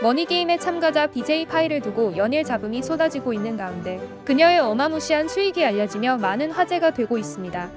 머니게임의 참가자 BJ 파이를 두고 연일 잡음이 쏟아지고 있는 가운데 그녀의 어마무시한 수익이 알려지며 많은 화제가 되고 있습니다.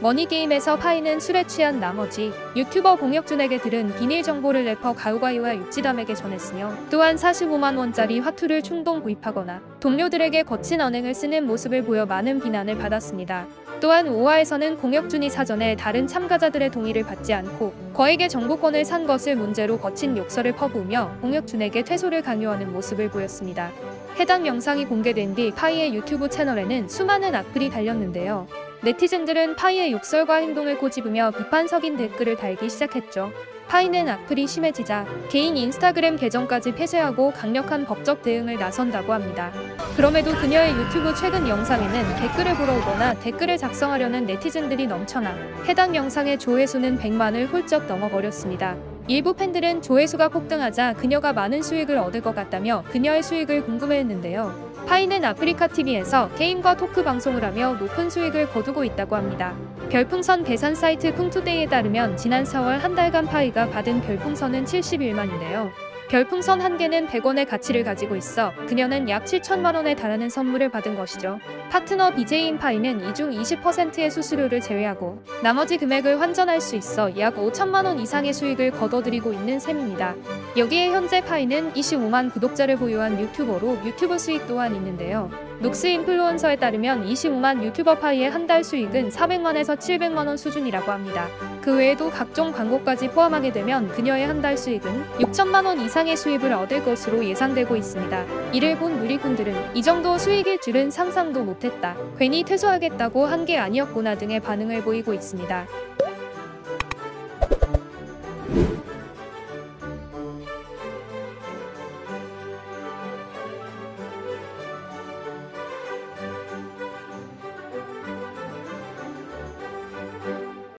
머니게임에서 파이는 술에 취한 나머지 유튜버 공혁준에게 들은 비밀 정보를 래퍼 가오가이와 육지담에게 전했으며 또한 45만 원짜리 화투를 충동 구입하거나 동료들에게 거친 언행을 쓰는 모습을 보여 많은 비난을 받았습니다. 또한 5화에서는 공혁준이 사전에 다른 참가자들의 동의를 받지 않고 거액의 정보권을 산 것을 문제로 거친 욕설을 퍼부으며 공혁준에게 퇴소를 강요하는 모습을 보였습니다. 해당 영상이 공개된 뒤 파이의 유튜브 채널에는 수많은 악플이 달렸는데요. 네티즌들은 파이의 욕설과 행동을 꼬집으며 비판 섞인 댓글을 달기 시작했죠. 파이는 악플이 심해지자 개인 인스타그램 계정까지 폐쇄하고 강력한 법적 대응을 나선다고 합니다. 그럼에도 그녀의 유튜브 최근 영상에는 댓글을 보러 오거나 댓글을 작성하려는 네티즌들이 넘쳐나 해당 영상의 조회수는 100만을 훌쩍 넘어버렸습니다. 일부 팬들은 조회수가 폭등하자 그녀가 많은 수익을 얻을 것 같다며 그녀의 수익을 궁금해했는데요. 파이는 아프리카 TV에서 게임과 토크 방송을 하며 높은 수익을 거두고 있다고 합니다. 별풍선 계산 사이트 풍투데이에 따르면 지난 4월 한 달간 파이가 받은 별풍선은 71만인데요. 별풍선 한 개는 100원의 가치를 가지고 있어 그녀는 약 7천만 원에 달하는 선물을 받은 것이죠. 파트너 BJ인 파이는 이중 20%의 수수료를 제외하고 나머지 금액을 환전할 수 있어 약 5천만 원 이상의 수익을 거둬들이고 있는 셈입니다. 여기에 현재 파이는 25만 구독자를 보유한 유튜버로 유튜브 수익 또한 있는데요. 녹스 인플루언서에 따르면 25만 유튜버 파이의 한 달 수익은 400만에서 700만 원 수준이라고 합니다. 그 외에도 각종 광고까지 포함하게 되면 그녀의 한 달 수익은 6천만 원 이상의 수입을 얻을 것으로 예상되고 있습니다. 이를 본 누리꾼들은 이 정도 수익일 줄은 상상도 못했다. 괜히 퇴소하겠다고 한 게 아니었구나 등의 반응을 보이고 있습니다.